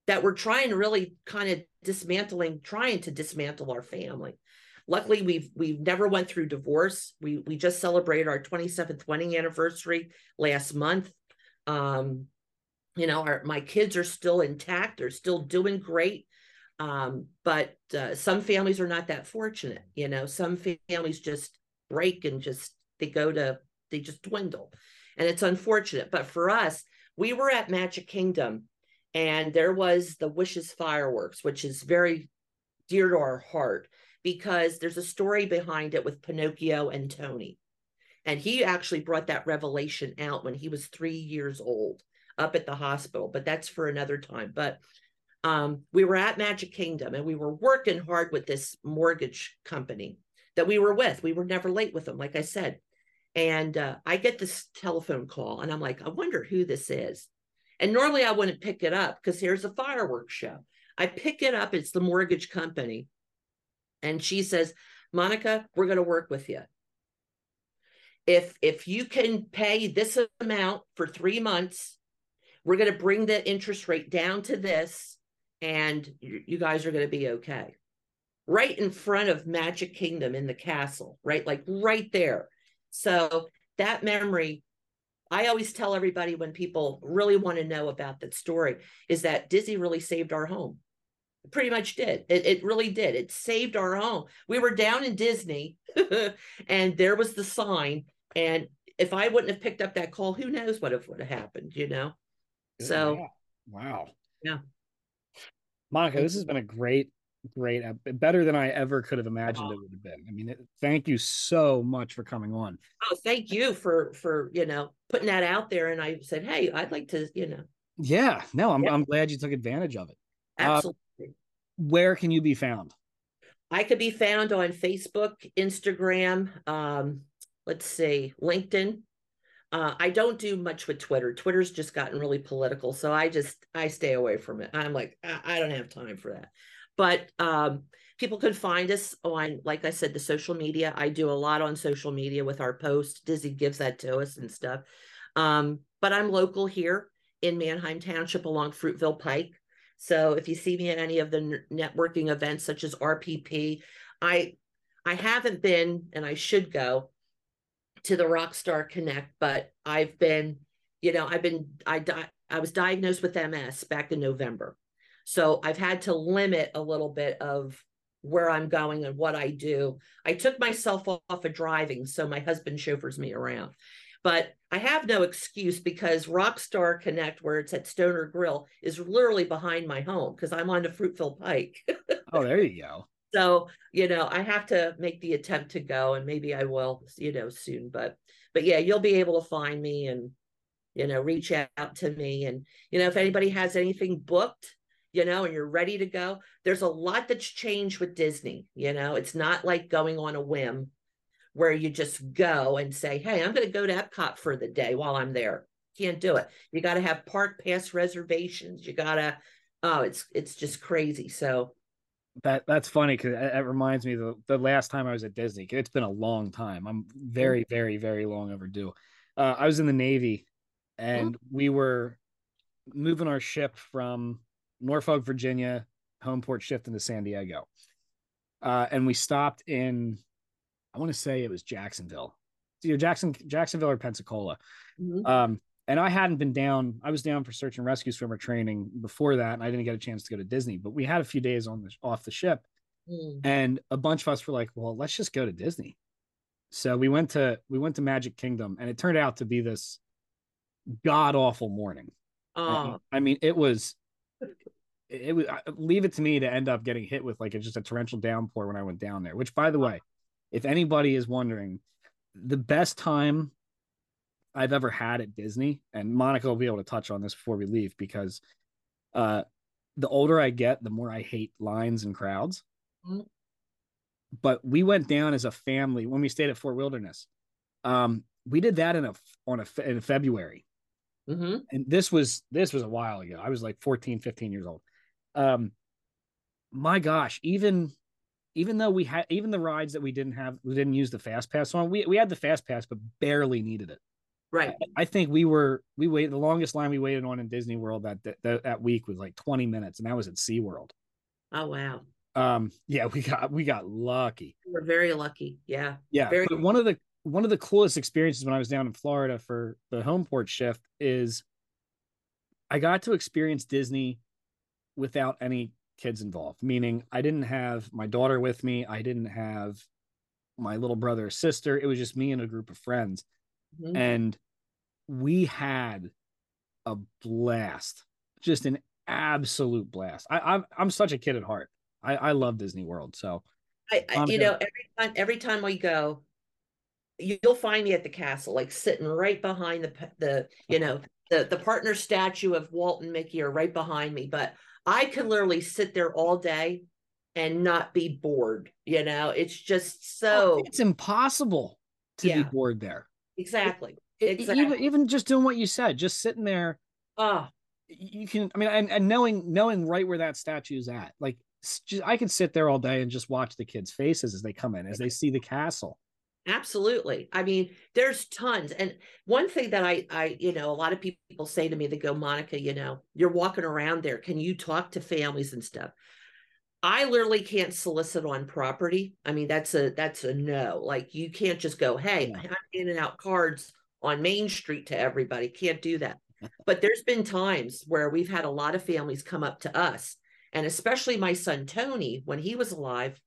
that were trying to really kind of dismantling, trying to dismantle our family. Luckily, we've we've never went through divorce. We we just celebrated our 27th wedding anniversary last month. Um, you know, our my kids are still intact. They're still doing great. Um, but uh, some families are not that fortunate. You know, some families just break and just they go to they just dwindle, and it's unfortunate. But for us, we were at Magic Kingdom, and there was the Wishes fireworks, which is very dear to our heart because there's a story behind it with Pinocchio and Tony. And he actually brought that revelation out when he was three years old up at the hospital, but that's for another time. But um, we were at Magic Kingdom and we were working hard with this mortgage company that we were with. We were never late with them, like I said. And uh, I get this telephone call and I'm like, I wonder who this is. And normally I wouldn't pick it up because here's a fireworks show. I pick it up, it's the mortgage company. And she says, Monica, we're going to work with you. If if you can pay this amount for 3 months, we're going to bring the interest rate down to this and you, you guys are going to be okay. Right in front of Magic Kingdom in the castle, right? Like right there. So that memory I always tell everybody when people really want to know about that story is that Disney really saved our home It pretty much did. It, it really did. It saved our home. We were down in Disney and there was the sign. And if I wouldn't have picked up that call, who knows what would have happened, you know? So, yeah. wow. Yeah. Monica, this has been a great, great, better than I ever could have imagined oh. it would have been. I mean, it, thank you so much for coming on. Oh, thank you for, for, you know, putting that out there. And I said, Hey, I'd like to, you know. Yeah, no, I'm, yeah. I'm glad you took advantage of it. Absolutely. Uh, where can you be found? I could be found on Facebook, Instagram, um, let's see, LinkedIn. Uh, I don't do much with Twitter. Twitter's just gotten really political, so I just I stay away from it. I'm like I, I don't have time for that. But um, people can find us on, like I said, the social media. I do a lot on social media with our post. Disney gives that to us and stuff. Um, but I'm local here in Manheim Township along Fruitville Pike. So if you see me at any of the networking events such as RPP, I I haven't been and I should go to the Rockstar Connect, but I've been, you know, I've been, I, di- I was diagnosed with MS back in November. So I've had to limit a little bit of where I'm going and what I do. I took myself off of driving, so my husband chauffeurs me around. But I have no excuse because Rockstar Connect, where it's at Stoner Grill, is literally behind my home because I'm on the Fruitville Pike. oh, there you go. So, you know, I have to make the attempt to go and maybe I will, you know, soon. But but yeah, you'll be able to find me and you know, reach out to me. And, you know, if anybody has anything booked, you know, and you're ready to go, there's a lot that's changed with Disney. You know, it's not like going on a whim where you just go and say, Hey, I'm going to go to Epcot for the day while I'm there. Can't do it. You got to have park pass reservations. You got to, oh, it's, it's just crazy. So, that that's funny because it, reminds me the the last time I was at Disney. It's been a long time. I'm very, mm. very, very long overdue. Uh, I was in the Navy, and we were moving our ship from Norfolk, Virginia, home port shift into San Diego, uh, and we stopped in. I want to say it was Jacksonville, it's either Jackson, Jacksonville or Pensacola. Mm-hmm. Um, and I hadn't been down. I was down for search and rescue swimmer training before that, and I didn't get a chance to go to Disney. But we had a few days on the off the ship, mm. and a bunch of us were like, "Well, let's just go to Disney." So we went to we went to Magic Kingdom, and it turned out to be this god awful morning. Oh. I mean, it was it was leave it to me to end up getting hit with like just a torrential downpour when I went down there. Which, by the way, if anybody is wondering, the best time I've ever had at Disney, and Monica will be able to touch on this before we leave because uh, the older I get, the more I hate lines and crowds. Mm-hmm. But we went down as a family when we stayed at Fort Wilderness. Um, we did that in a on a in February, mm-hmm. and this was this was a while ago. I was like 14, 15 years old. Um, my gosh, even even though we had even the rides that we didn't have, we didn't use the fast pass on. We we had the fast pass, but barely needed it. Right. I think we were we waited the longest line we waited on in Disney World that that, that week was like 20 minutes, and that was at SeaWorld. Oh wow. Um, yeah, we got we got lucky. We're very lucky. Yeah. Yeah. Very- but one of the one of the coolest experiences when I was down in Florida for the home port shift is I got to experience Disney without any kids involved, meaning I didn't have my daughter with me, I didn't have my little brother or sister. It was just me and a group of friends. Mm-hmm. And we had a blast, just an absolute blast. I, I'm I'm such a kid at heart. I, I love Disney World. So, I, I you know every time every time we go, you'll find me at the castle, like sitting right behind the the you know the the partner statue of Walt and Mickey are right behind me. But I could literally sit there all day and not be bored. You know, it's just so it's impossible to yeah. be bored there. Exactly. Exactly. Even even just doing what you said, just sitting there. Ah, you can. I mean, and, and knowing knowing right where that statue is at, like just, I could sit there all day and just watch the kids' faces as they come in, as they see the castle. Absolutely. I mean, there's tons. And one thing that I, I, you know, a lot of people say to me, they go, Monica, you know, you're walking around there. Can you talk to families and stuff? I literally can't solicit on property. I mean, that's a that's a no. Like you can't just go, hey, I'm handing out cards on Main Street to everybody. Can't do that. but there's been times where we've had a lot of families come up to us And especially my son Tony, when he was alive,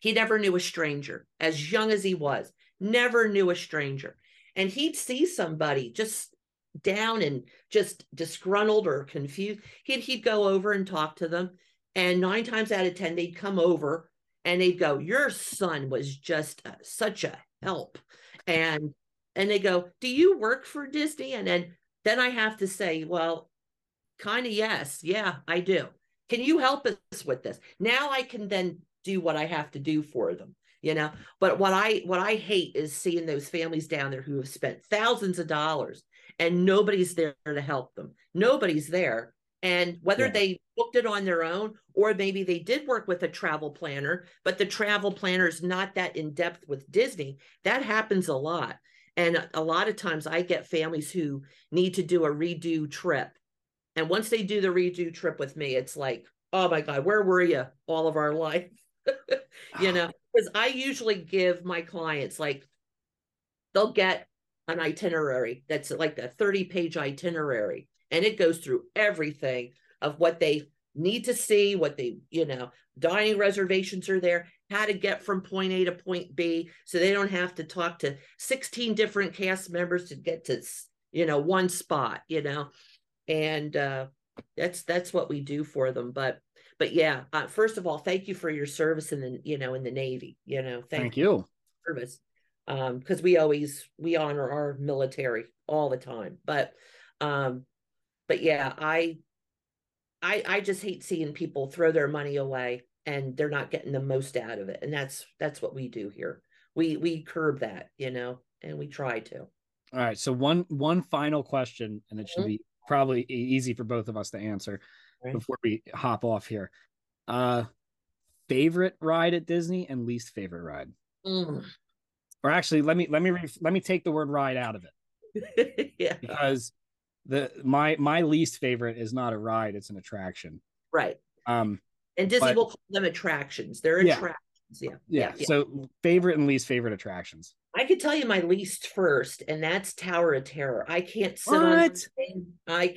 he never knew a stranger, as young as he was, never knew a stranger. And he'd see somebody just down and just disgruntled or confused. He'd, he'd go over and talk to them. And nine times out of 10, they'd come over and they'd go, Your son was just a, such a help. And and they go, Do you work for Disney? And then then I have to say, Well, kind of yes. Yeah, I do. Can you help us with this? Now I can then do what I have to do for them you know? But what i what i hate is seeing those families down there who have spent thousands of dollars and nobody's there to help them. Nobody's there. And whether yeah. they booked it on their own or maybe they did work with a travel planner but the travel planner is not that in depth with disney that happens a lot. And a lot of times i get families who need to do a redo trip. And once they do the redo trip with me it's like oh my god where were you all of our life you know, because I usually give my clients like they'll get an itinerary that's like a 30 page itinerary and it goes through everything of what they need to see, what they, you know, dining reservations are there, how to get from point A to point B so they don't have to talk to 16 different cast members to get to, you know, one spot, you know. And uh that's that's what we do for them, but but yeah, uh, first of all, thank you for your service in the you know in the Navy. You know, thank, thank you service um because we always we honor our military all the time. But um, but yeah, I I I just hate seeing people throw their money away and they're not getting the most out of it, and that's that's what we do here. We we curb that, you know, and we try to. All right. So one one final question, and it should mm-hmm. be probably easy for both of us to answer right. before we hop off here. Uh favorite ride at Disney and least favorite ride. Mm. Or actually, let me let me re- let me take the word ride out of it. yeah. Because the my my least favorite is not a ride, it's an attraction. Right. Um and Disney but, will call them attractions. They're yeah. attractions. Yeah. yeah. yeah. So favorite and least favorite attractions. I could tell you my least first, and that's Tower of Terror. I can't sit what? on I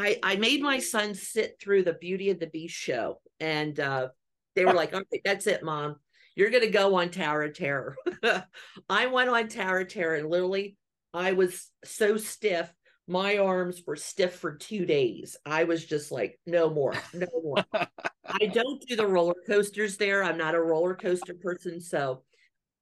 I I made my son sit through the Beauty and the Beast show, and uh, they were like, "Okay, that's it, mom. You're gonna go on Tower of Terror." I went on Tower of Terror, and literally, I was so stiff. My arms were stiff for two days. I was just like, "No more, no more." I don't do the roller coasters there. I'm not a roller coaster person, so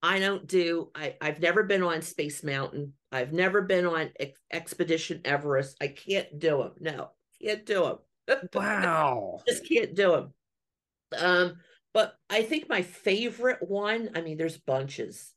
I don't do. I I've never been on Space Mountain. I've never been on Ex- Expedition Everest. I can't do them. No, can't do them. Wow. Just can't do them. Um, but I think my favorite one, I mean, there's bunches.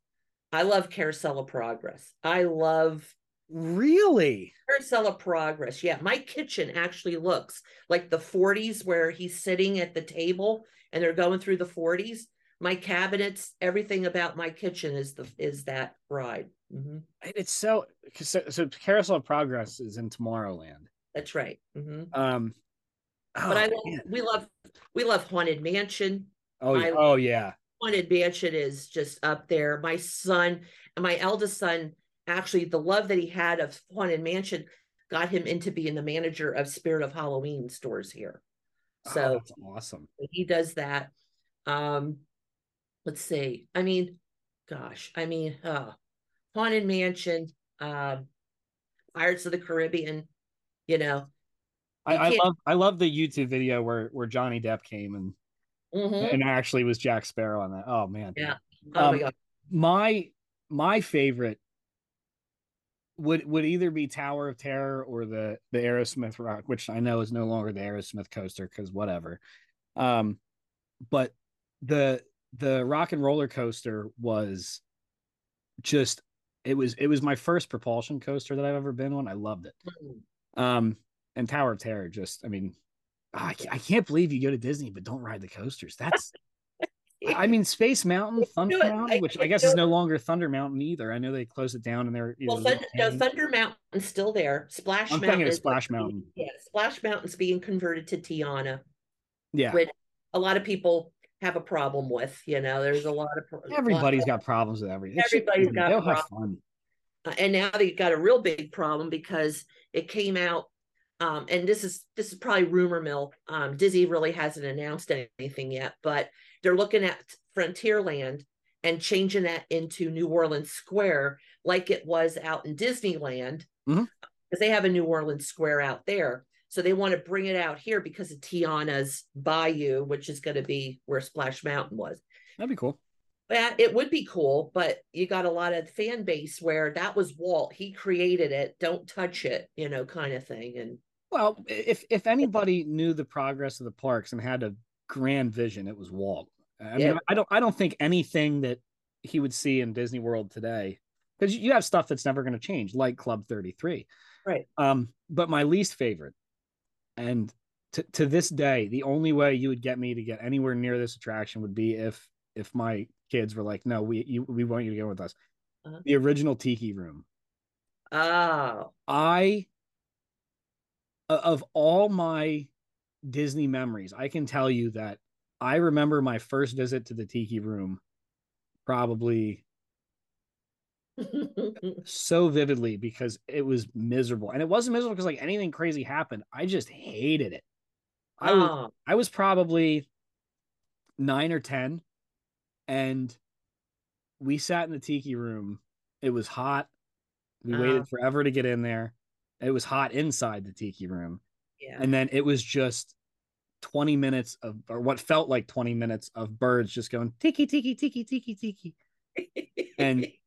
I love Carousel of Progress. I love Really? Carousel of Progress. Yeah. My kitchen actually looks like the 40s where he's sitting at the table and they're going through the 40s. My cabinets, everything about my kitchen is the is that ride. Mm-hmm. It's so, so so Carousel of Progress is in Tomorrowland. That's right. Mm-hmm. Um, oh, but I love, we love we love Haunted Mansion. Oh yeah. oh yeah. Haunted Mansion is just up there. My son, and my eldest son, actually, the love that he had of Haunted Mansion got him into being the manager of Spirit of Halloween stores here. Oh, so oh, that's awesome. He does that. Um, let's see. I mean, gosh, I mean, uh, Haunted Mansion, um, Pirates of the Caribbean, you know. I, I love I love the YouTube video where where Johnny Depp came and mm-hmm. and actually was Jack Sparrow on that. Oh man. Yeah. Oh um, my god. My my favorite would would either be Tower of Terror or the the Aerosmith rock, which I know is no longer the Aerosmith coaster because whatever. Um, but the the rock and roller coaster was just it was it was my first propulsion coaster that I've ever been on. I loved it. Mm. Um, and Tower of Terror, just I mean, I, I can't believe you go to Disney but don't ride the coasters. That's I mean, Space Mountain, Thunder Mountain, which I, I guess is no longer Thunder Mountain either. I know they closed it down and they're well, Thunder, no, Thunder Mountain's still there. Splash I'm Mountain, is Splash Mountain. Yeah, Splash Mountain's being converted to Tiana. Yeah, which a lot of people have a problem with. You know, there's a lot of everybody's lot of, got problems with everything. Everybody's got They'll have fun. Uh, and now they've got a real big problem because it came out um, and this is this is probably rumor mill. Um, Disney really hasn't announced anything yet, but they're looking at Frontierland and changing that into New Orleans Square, like it was out in Disneyland, because Mhm. they have a New Orleans Square out there. So they want to bring it out here because of Tiana's Bayou, which is going to be where Splash Mountain was. That'd be cool. Yeah, it would be cool, but you got a lot of fan base where that was Walt. He created it. Don't touch it, you know, kind of thing. And Well, if if anybody knew the progress of the parks and had a grand vision, it was Walt. I mean, Yeah. I don't I don't think anything that he would see in Disney World today, because you have stuff that's never going to change, like Club 33. Right. Um, but my least favorite, and to to this day, the only way you would get me to get anywhere near this attraction would be if if my kids were like, "No, we you, we want you to go with us." Uh-huh. The original Tiki Room. oh, i of all my Disney memories, I can tell you that I remember my first visit to the Tiki Room probably so vividly because it was miserable. And it wasn't miserable because like anything crazy happened. I just hated it. I was oh, I was probably 9 or 10 and we sat in the Tiki Room. It was hot. We Oh. waited uh-huh. forever to get in there. It was hot inside the Tiki Room. yeah. and then it was just 20 minutes of or what felt like 20 minutes of birds just going tiki tiki tiki tiki tiki and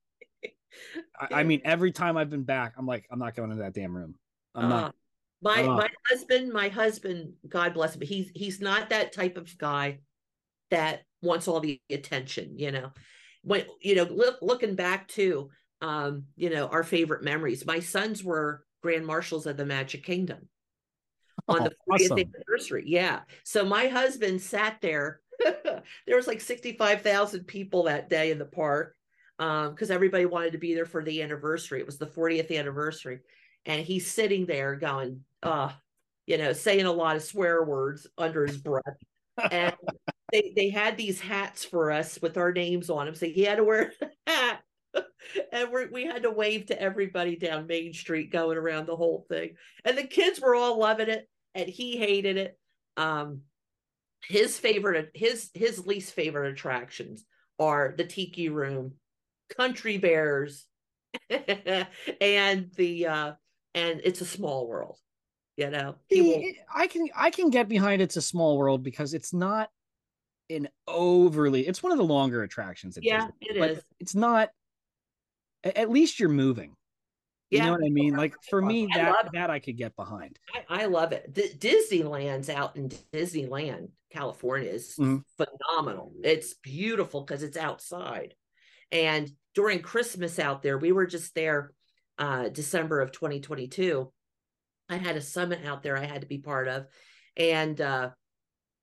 I, I mean every time i've been back i'm like i'm not going into that damn room i'm Uh, not my Uh. my husband, my husband, God bless him, he's he's not that type of guy that wants all the attention, you know. When you know, look, looking back to um, you know, our favorite memories. My sons were grand marshals of the Magic Kingdom on Oh, the 40th awesome. anniversary. Yeah. So my husband sat there. there was like 65,000 people that day in the park um because everybody wanted to be there for the anniversary. It was the 40th anniversary. And he's sitting there going, uh, you know, saying a lot of swear words under his breath. And they they had these hats for us with our names on them. So he had to wear a hat. and we we had to wave to everybody down Main Street going around the whole thing. And the kids were all loving it and he hated it. Um his favorite his his least favorite attractions are the tiki room, country bears, and the uh and it's a small world. You know, he will it- i can i can get behind it's a small world because it's not an overly it's one of the longer attractions Yeah, Disney, it is. it's not at least you're moving you Yeah. know what i mean like for me I that that i could get behind I, I love it. D- Disneyland's out in Disneyland, California is Mhm. phenomenal. It's beautiful because it's outside. And during Christmas out there, we were just there uh December of 2022. I had a summit out there I had to be part of. And uh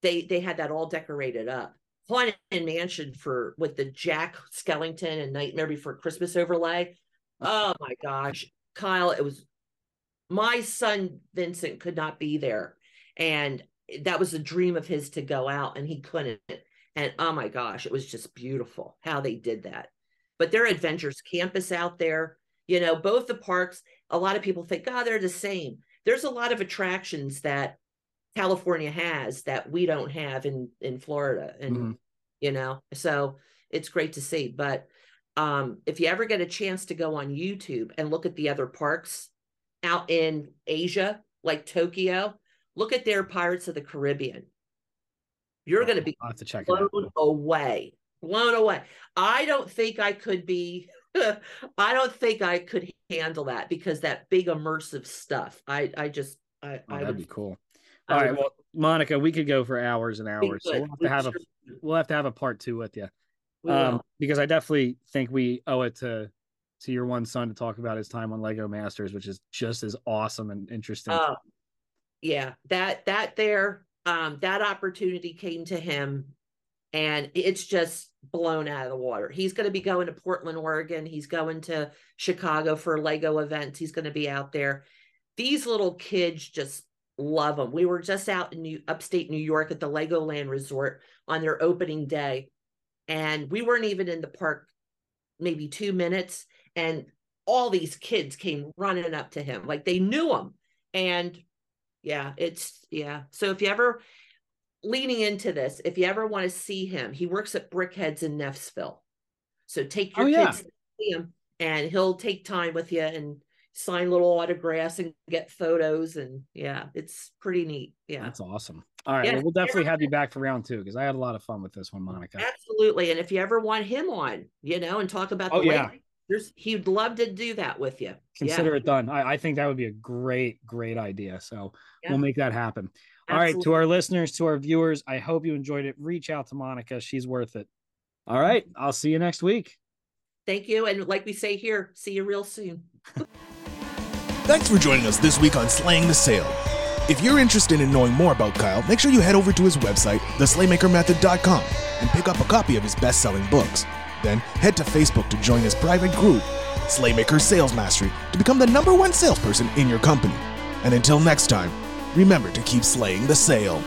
they they had that all decorated up. Haunted Mansion for with the Jack Skellington and Nightmare Before Christmas overlay. Oh my gosh. Kyle, it was my son Vincent could not be there. And that was a dream of his to go out and he couldn't. And oh my gosh, it was just beautiful how they did that. But there are Avengers Campus out there, you know, both the parks, a lot of people think, oh, they're the same. There's a lot of attractions that California has that we don't have in in Florida. And Mhm. you know, so it's great to see. But um, if you ever get a chance to go on YouTube and look at the other parks out in Asia, like Tokyo, look at their Pirates of the Caribbean. You're going to be have to check it out blown away, blown away. I don't think I could be. I don't think I could handle that because that big immersive stuff. I I just I, Oh, I that'd would. be cool I all right would well monica we could go for hours and hours so we'll have to have a we'll have to have a part two with you um because i definitely think we owe it to to your one son to talk about his time on lego masters which is just as awesome and interesting Oh, yeah, that that there, um, that opportunity came to him, and it's just blown out of the water. He's going to be going to Portland, Oregon. He's going to Chicago for Lego events. He's going to be out there. These little kids just love them. We were just out in New, upstate New York at the Legoland Resort on their opening day, and we weren't even in the park maybe two minutes, and all these kids came running up to him like they knew him and Yeah, it's yeah. So if you ever leaning into this, if you ever want to see him, he works at Brickheads in Neffsville. So take your Oh, yeah. kids to see him and he'll take time with you and sign little autographs and get photos and yeah, it's pretty neat. Yeah. That's awesome. All right, Yeah. well, we'll definitely have you back for round two because I had a lot of fun with this one, Monica. Absolutely. And if you ever want him on, you know, and talk about oh, the Oh, yeah. lake, there's he'd love to do that with you. Consider yeah. it done. I, I think that would be a great, great idea. So Yeah. we'll make that happen. All right, to our listeners, to our viewers, I hope you enjoyed it. Reach out to Monica; she's worth it. All right, I'll see you next week. Thank you. And like we say here, see you real soon. Thanks for joining us this week on Slaying the Sale. If you're interested in knowing more about Kyle, make sure you head over to his website, theslaymakermethod.com, and pick up a copy of his best selling books. Then head to Facebook to join his private group, Slaymaker Sales Mastery, to become the number one salesperson in your company. And until next time, remember to keep slaying the sale.